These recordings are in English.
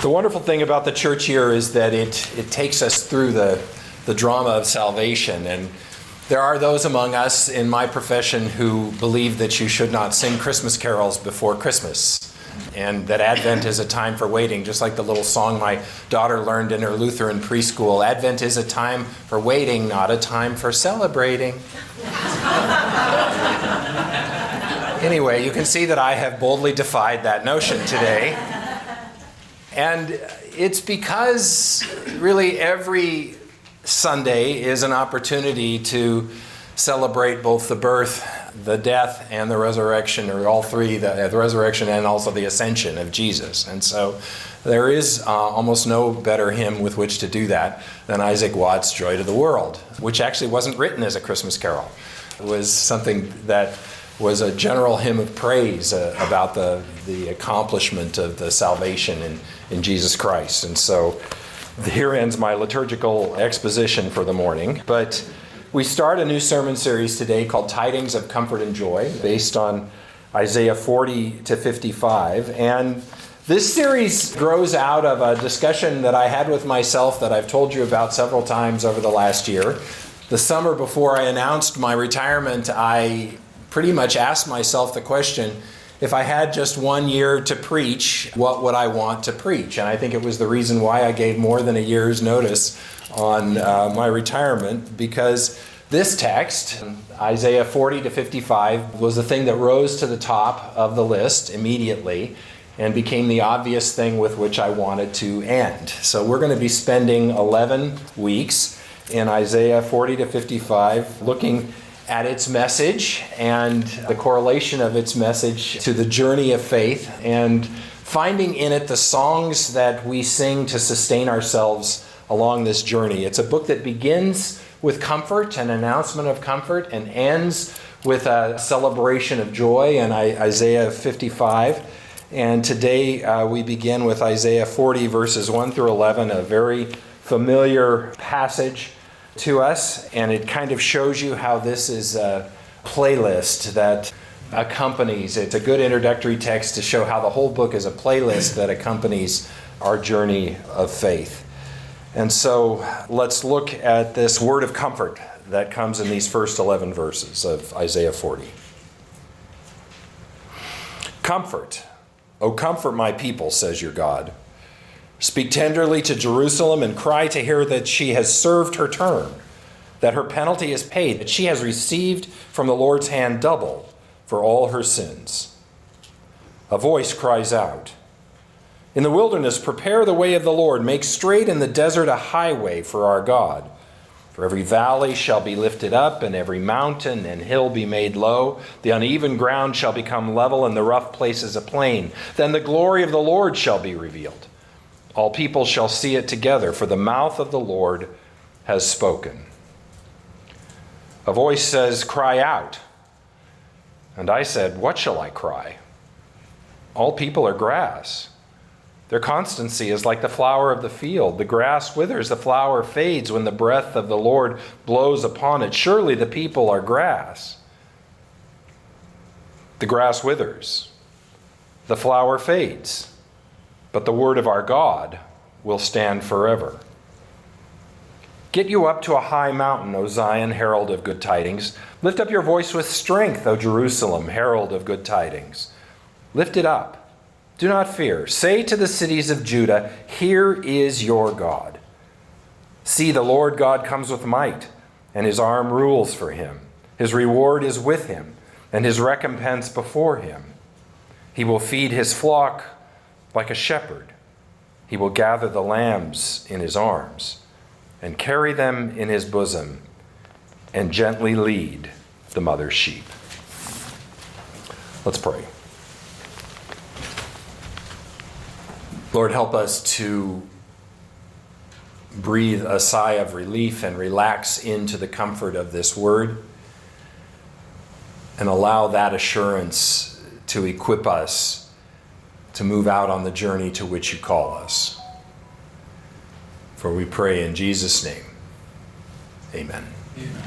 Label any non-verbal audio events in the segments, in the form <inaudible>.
The wonderful thing about the church here is that it, it takes us through the, the drama of salvation. And there are those among us in my profession who believe that you should not sing Christmas carols before Christmas. And that Advent is a time for waiting, just like the little song my daughter learned in her Lutheran preschool. Advent is a time for waiting, not a time for celebrating. <laughs> anyway, you can see that I have boldly defied that notion today. And it's because really every Sunday is an opportunity to celebrate both the birth, the death, and the resurrection, or all three the, the resurrection and also the ascension of Jesus. And so there is uh, almost no better hymn with which to do that than Isaac Watts' Joy to the World, which actually wasn't written as a Christmas carol. It was something that was a general hymn of praise uh, about the, the accomplishment of the salvation in, in Jesus Christ. And so here ends my liturgical exposition for the morning. But we start a new sermon series today called Tidings of Comfort and Joy, based on Isaiah 40 to 55. And this series grows out of a discussion that I had with myself that I've told you about several times over the last year. The summer before I announced my retirement, I pretty much asked myself the question if I had just one year to preach, what would I want to preach? And I think it was the reason why I gave more than a year's notice on uh, my retirement because this text, Isaiah 40 to 55, was the thing that rose to the top of the list immediately and became the obvious thing with which I wanted to end. So we're going to be spending 11 weeks in Isaiah 40 to 55 looking at its message and the correlation of its message to the journey of faith and finding in it the songs that we sing to sustain ourselves along this journey. It's a book that begins with comfort, an announcement of comfort, and ends with a celebration of joy in Isaiah 55. And today uh, we begin with Isaiah 40, verses 1 through 11, a very familiar passage to us, and it kind of shows you how this is a playlist that accompanies. It's a good introductory text to show how the whole book is a playlist that accompanies our journey of faith. And so let's look at this word of comfort that comes in these first 11 verses of Isaiah 40. Comfort, O comfort my people, says your God. Speak tenderly to Jerusalem and cry to her that she has served her term, that her penalty is paid, that she has received from the Lord's hand double for all her sins. A voice cries out In the wilderness, prepare the way of the Lord, make straight in the desert a highway for our God. For every valley shall be lifted up, and every mountain and hill be made low. The uneven ground shall become level, and the rough places a plain. Then the glory of the Lord shall be revealed all people shall see it together, for the mouth of the Lord has spoken. A voice says, Cry out. And I said, What shall I cry? All people are grass. Their constancy is like the flower of the field. The grass withers, the flower fades when the breath of the Lord blows upon it. Surely the people are grass. The grass withers, the flower fades but the word of our God will stand forever. Get you up to a high mountain, O Zion, herald of good tidings. Lift up your voice with strength, O Jerusalem, herald of good tidings. Lift it up. Do not fear. Say to the cities of Judah, Here is your God. See, the Lord God comes with might, and his arm rules for him. His reward is with him, and his recompense before him. He will feed his flock like a shepherd, he will gather the lambs in his arms and carry them in his bosom and gently lead the mother sheep. Let's pray. Lord, help us to breathe a sigh of relief and relax into the comfort of this word and allow that assurance to equip us to move out on the journey to which you call us. For we pray in Jesus' name. Amen. Amen.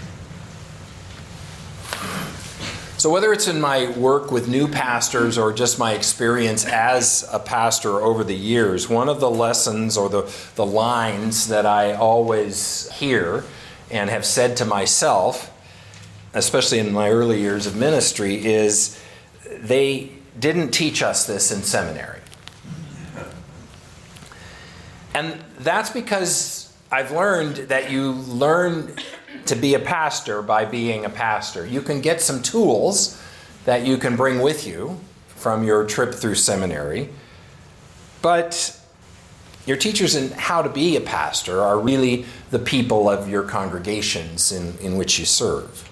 So, whether it's in my work with new pastors or just my experience as a pastor over the years, one of the lessons or the, the lines that I always hear and have said to myself, especially in my early years of ministry, is they didn't teach us this in seminary. And that's because I've learned that you learn to be a pastor by being a pastor. You can get some tools that you can bring with you from your trip through seminary, but your teachers in how to be a pastor are really the people of your congregations in, in which you serve.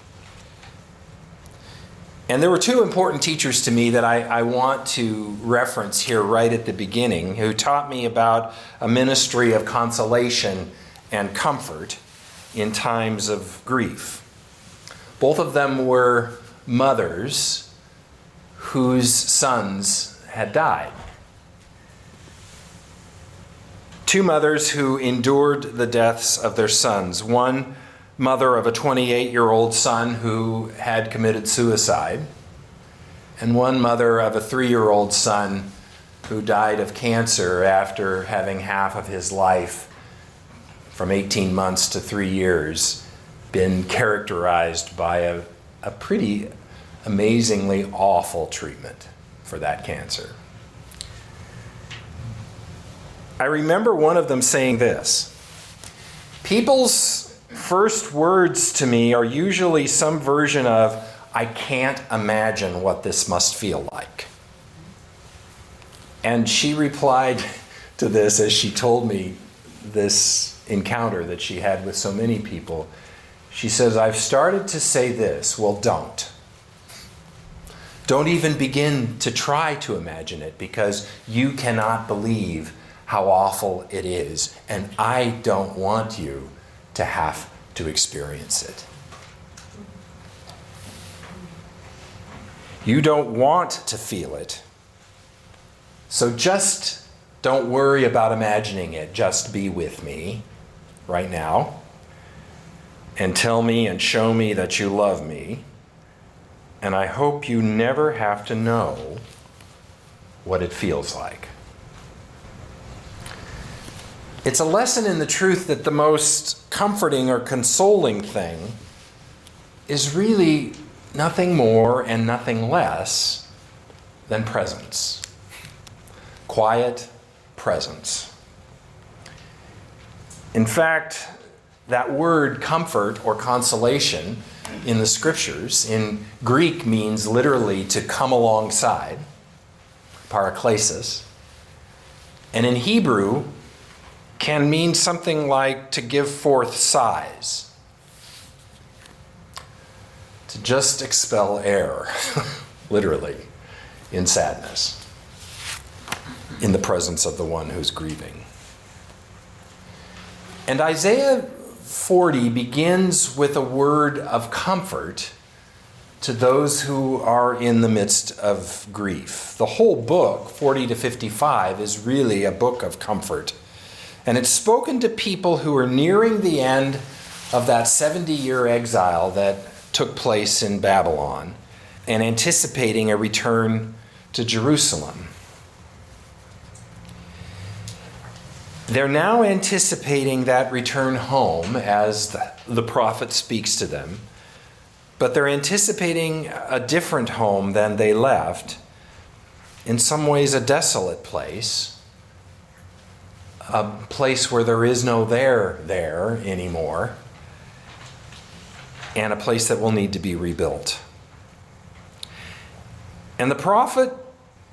And there were two important teachers to me that I, I, want to reference here right at the beginning who taught me about a ministry of consolation and comfort in times of grief. Both of them were mothers whose sons had died. Two mothers who endured the deaths of their sons. One mother of a 28 year old son who had committed suicide, and one mother of a three year old son who died of cancer after having half of his life from 18 months to three years been characterized by a, a pretty amazingly awful treatment for that cancer. I remember one of them saying this People's first words to me are usually some version of, I can't imagine what this must feel like. And she replied <laughs> to this as she told me this encounter that she had with so many people, she says, I've started to say this. Well, don't. Don't even begin to try to imagine it because you cannot believe how awful it is. And I don't want you to have to experience it. You don't want to feel it. So just don't worry about imagining it. Just be with me right now and tell me and show me that you love me. And I hope you never have to know what it feels like. It's a lesson in the truth that the most comforting or consoling thing is really nothing more and nothing less than presence. Quiet presence. In fact, that word comfort or consolation in the scriptures in Greek means literally to come alongside, paraklesis. And in Hebrew can mean something like to give forth sighs, to just expel air, <laughs> literally, in sadness, in the presence of the one who's grieving. And Isaiah 40 begins with a word of comfort to those who are in the midst of grief. The whole book, 40 to 55, is really a book of comfort. And it's spoken to people who are nearing the end of that 70 year exile that took place in Babylon and anticipating a return to Jerusalem. They're now anticipating that return home as the prophet speaks to them, but they're anticipating a different home than they left, in some ways, a desolate place, a place where there is no there there anymore, and a place that will need to be rebuilt. And the prophet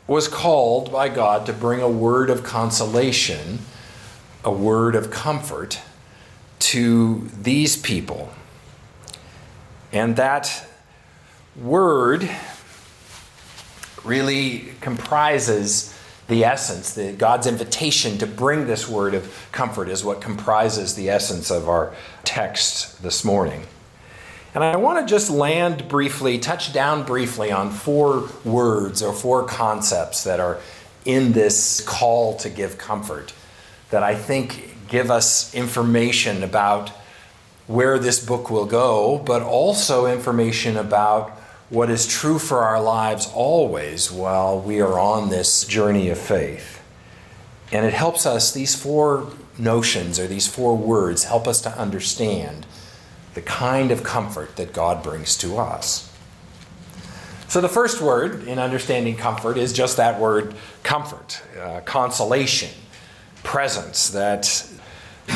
was called by God to bring a word of consolation a word of comfort to these people. And that word really comprises the essence, the, God's invitation to bring this word of comfort is what comprises the essence of our text this morning. And I want to just land briefly, touch down briefly on four words or four concepts that are in this call to give comfort that I think give us information about where this book will go, but also information about what is true for our lives always while we are on this journey of faith. And it helps us, these four notions or these four words help us to understand the kind of comfort that God brings to us. So, the first word in understanding comfort is just that word comfort, uh, consolation, presence, that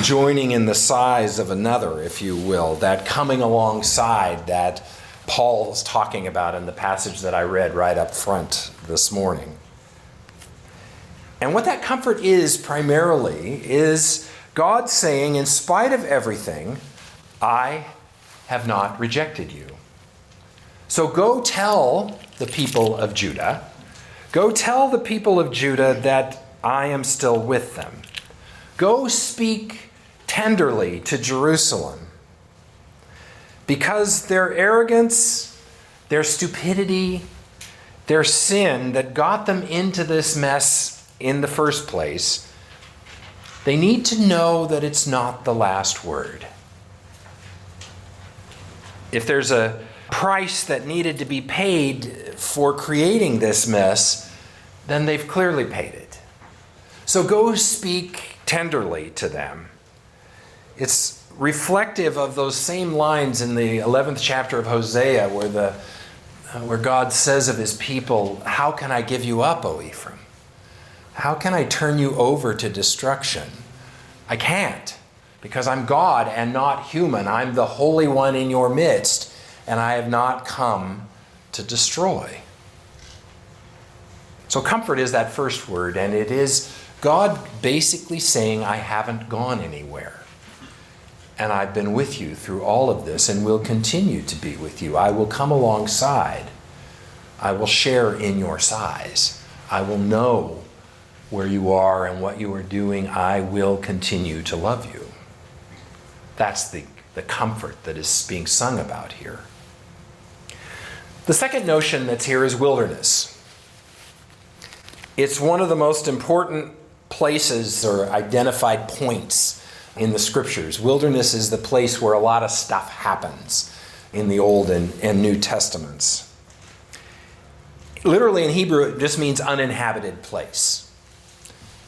joining in the sighs of another, if you will, that coming alongside that Paul is talking about in the passage that I read right up front this morning. And what that comfort is primarily is God saying, in spite of everything, I have not rejected you. So go tell the people of Judah, go tell the people of Judah that I am still with them. Go speak tenderly to Jerusalem. Because their arrogance, their stupidity, their sin that got them into this mess in the first place, they need to know that it's not the last word. If there's a price that needed to be paid for creating this mess, then they've clearly paid it. So go speak tenderly to them. It's reflective of those same lines in the 11th chapter of Hosea where, the, uh, where God says of his people, How can I give you up, O Ephraim? How can I turn you over to destruction? I can't, because I'm God and not human. I'm the Holy One in your midst, and I have not come to destroy. So, comfort is that first word, and it is God basically saying, I haven't gone anywhere. And I've been with you through all of this and will continue to be with you. I will come alongside. I will share in your sighs. I will know where you are and what you are doing, I will continue to love you. That's the, the comfort that is being sung about here. The second notion that's here is wilderness. It's one of the most important places or identified points in the scriptures. Wilderness is the place where a lot of stuff happens in the Old and, and New Testaments. Literally in Hebrew, it just means uninhabited place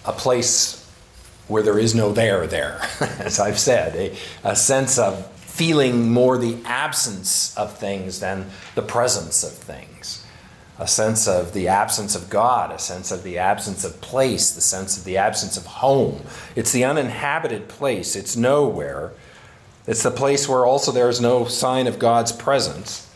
a place where there is no there there, <laughs> as I've said, a, a sense of feeling more the absence of things than the presence of things. A sense of the absence of God, a sense of the absence of place, the sense of the absence of home. It's the uninhabited place, it's nowhere. It's the place where also there is no sign of God's presence.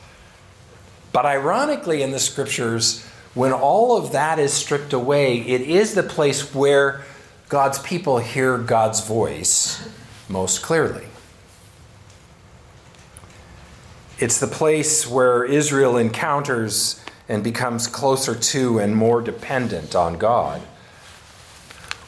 But ironically, in the scriptures, when all of that is stripped away, it is the place where God's people hear God's voice most clearly. It's the place where Israel encounters and becomes closer to and more dependent on God.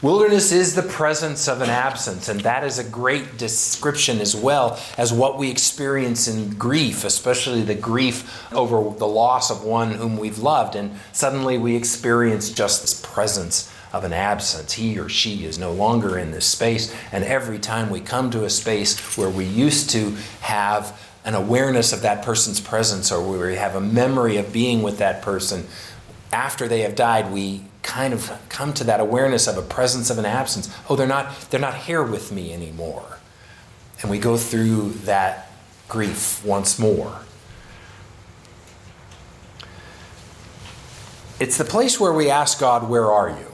Wilderness is the presence of an absence, and that is a great description as well as what we experience in grief, especially the grief over the loss of one whom we've loved. And suddenly we experience just this presence of an absence. He or she is no longer in this space. And every time we come to a space where we used to have an awareness of that person's presence or we have a memory of being with that person, after they have died, we kind of come to that awareness of a presence of an absence. Oh, they're not, they're not here with me anymore. And we go through that grief once more. It's the place where we ask God, Where are you?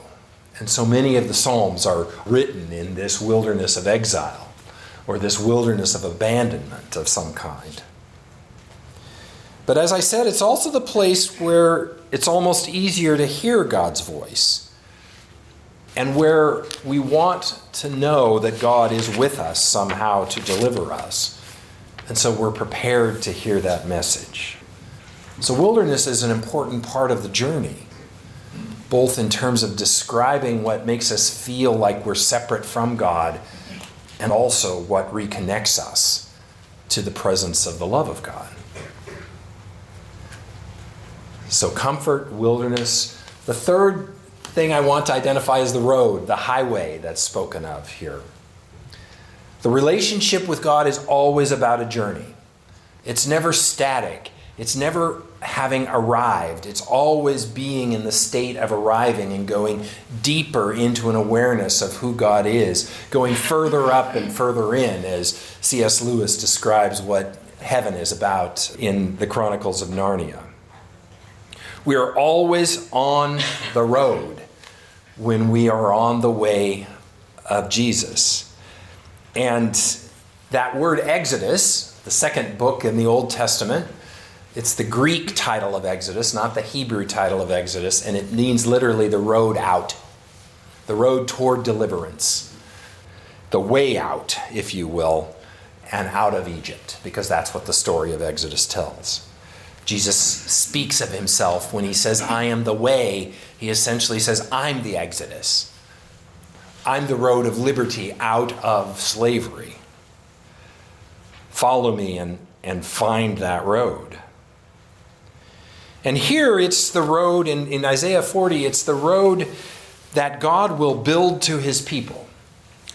And so many of the Psalms are written in this wilderness of exile or this wilderness of abandonment of some kind. But as I said, it's also the place where it's almost easier to hear God's voice and where we want to know that God is with us somehow to deliver us. And so we're prepared to hear that message. So, wilderness is an important part of the journey, both in terms of describing what makes us feel like we're separate from God and also what reconnects us to the presence of the love of God. So, comfort, wilderness. The third thing I want to identify is the road, the highway that's spoken of here. The relationship with God is always about a journey, it's never static. It's never having arrived. It's always being in the state of arriving and going deeper into an awareness of who God is, going further up and further in, as C.S. Lewis describes what heaven is about in the Chronicles of Narnia. We are always on the road when we are on the way of Jesus. And that word Exodus, the second book in the Old Testament, it's the Greek title of Exodus, not the Hebrew title of Exodus, and it means literally the road out, the road toward deliverance, the way out, if you will, and out of Egypt, because that's what the story of Exodus tells. Jesus speaks of himself when he says, I am the way. He essentially says, I'm the Exodus. I'm the road of liberty out of slavery. Follow me and, and find that road. And here it's the road, in, in Isaiah 40, it's the road that God will build to his people.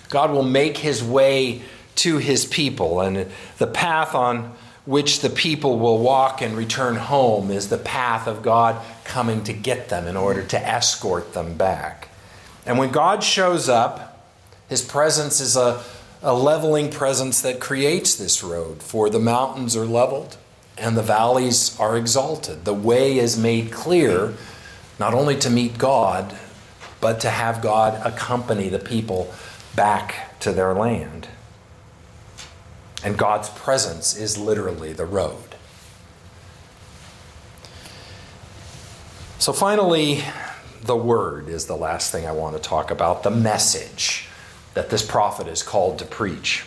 God will make his way to his people. And the path on which the people will walk and return home is the path of God coming to get them in order to escort them back. And when God shows up, his presence is a, a leveling presence that creates this road, for the mountains are leveled and the valleys are exalted. The way is made clear, not only to meet God, but to have God accompany the people back to their land. And God's presence is literally the road. So, finally, the word is the last thing I want to talk about the message that this prophet is called to preach.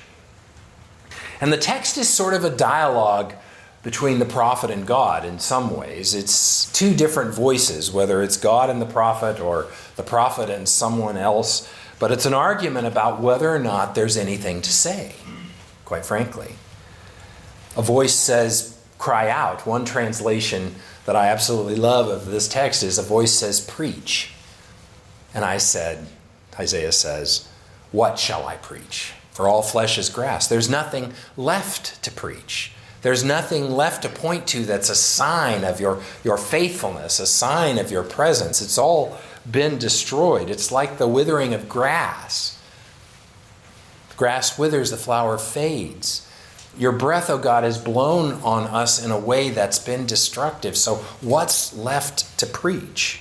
And the text is sort of a dialogue between the prophet and God in some ways. It's two different voices, whether it's God and the prophet or the prophet and someone else, but it's an argument about whether or not there's anything to say quite frankly. A voice says, cry out. One translation that I absolutely love of this text is a voice says, preach. And I said, Isaiah says, what shall I preach? For all flesh is grass. There's nothing left to preach. There's nothing left to point to that's a sign of your, your faithfulness, a sign of your presence. It's all been destroyed. It's like the withering of grass. Grass withers, the flower fades. Your breath, O oh God, has blown on us in a way that's been destructive. So, what's left to preach?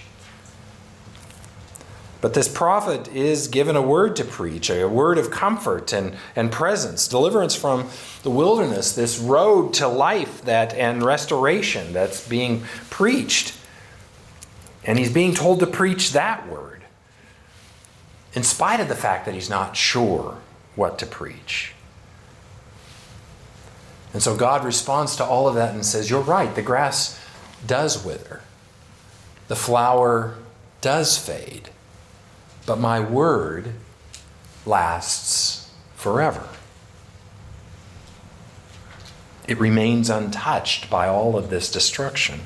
But this prophet is given a word to preach, a word of comfort and, and presence, deliverance from the wilderness, this road to life that and restoration that's being preached. And he's being told to preach that word, in spite of the fact that he's not sure what to preach. And so God responds to all of that and says, You're right, the grass does wither, the flower does fade, but my word lasts forever. It remains untouched by all of this destruction.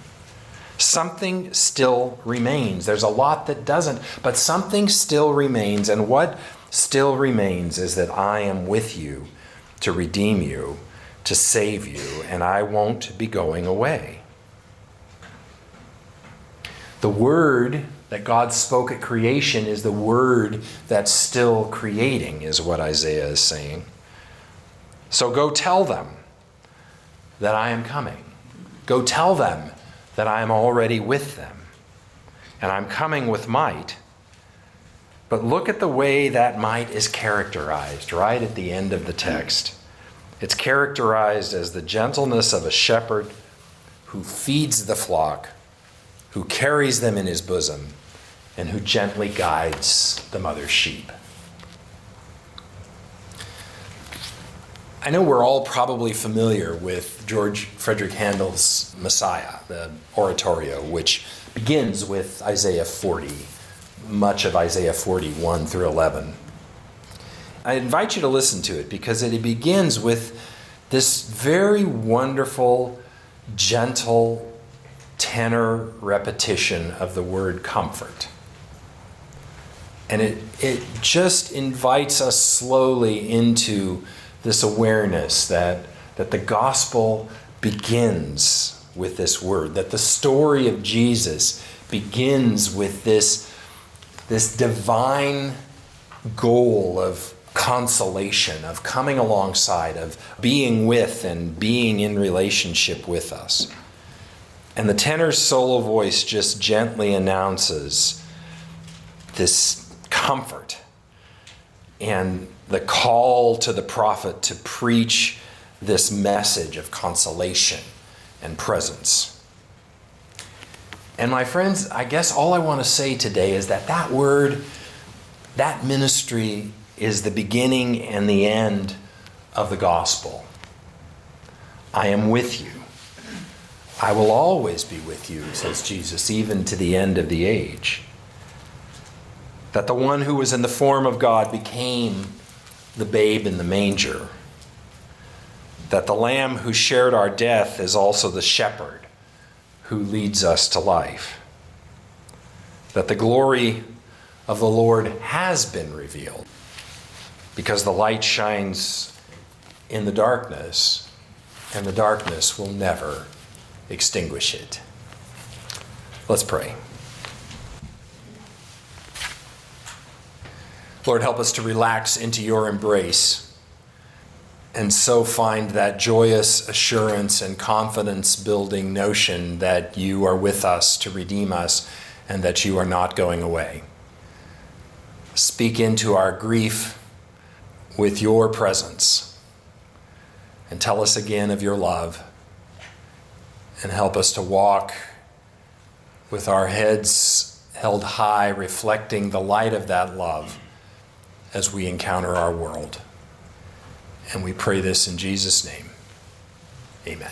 Something still remains. There's a lot that doesn't, but something still remains. And what still remains is that I am with you to redeem you, to save you, and I won't be going away. The word that God spoke at creation is the word that's still creating, is what Isaiah is saying. So go tell them that I am coming. Go tell them that I am already with them. And I'm coming with might but look at the way that might is characterized right at the end of the text. It's characterized as the gentleness of a shepherd who feeds the flock, who carries them in his bosom, and who gently guides the mother sheep. I know we're all probably familiar with George Frederick Handel's Messiah, the oratorio, which begins with Isaiah 40 much of Isaiah 41 through 11. I invite you to listen to it because it begins with this very wonderful, gentle tenor repetition of the word comfort. And it, it just invites us slowly into this awareness that, that the gospel begins with this word, that the story of Jesus begins with this, this divine goal of consolation, of coming alongside, of being with and being in relationship with us. And the tenor's solo voice just gently announces this comfort and the call to the prophet to preach this message of consolation and presence. And my friends, I guess all I want to say today is that that word, that ministry is the beginning and the end of the gospel. I am with you. I will always be with you, says Jesus, even to the end of the age. That the one who was in the form of God became the babe in the manger. That the lamb who shared our death is also the shepherd who leads us to life. That the glory of the Lord has been revealed because the light shines in the darkness, and the darkness will never extinguish it. Let's pray. Lord, help us to relax into your embrace and so find that joyous assurance and confidence building notion that you are with us to redeem us and that you are not going away. Speak into our grief with your presence and tell us again of your love and help us to walk with our heads held high, reflecting the light of that love as we encounter our world. And we pray this in Jesus' name. Amen.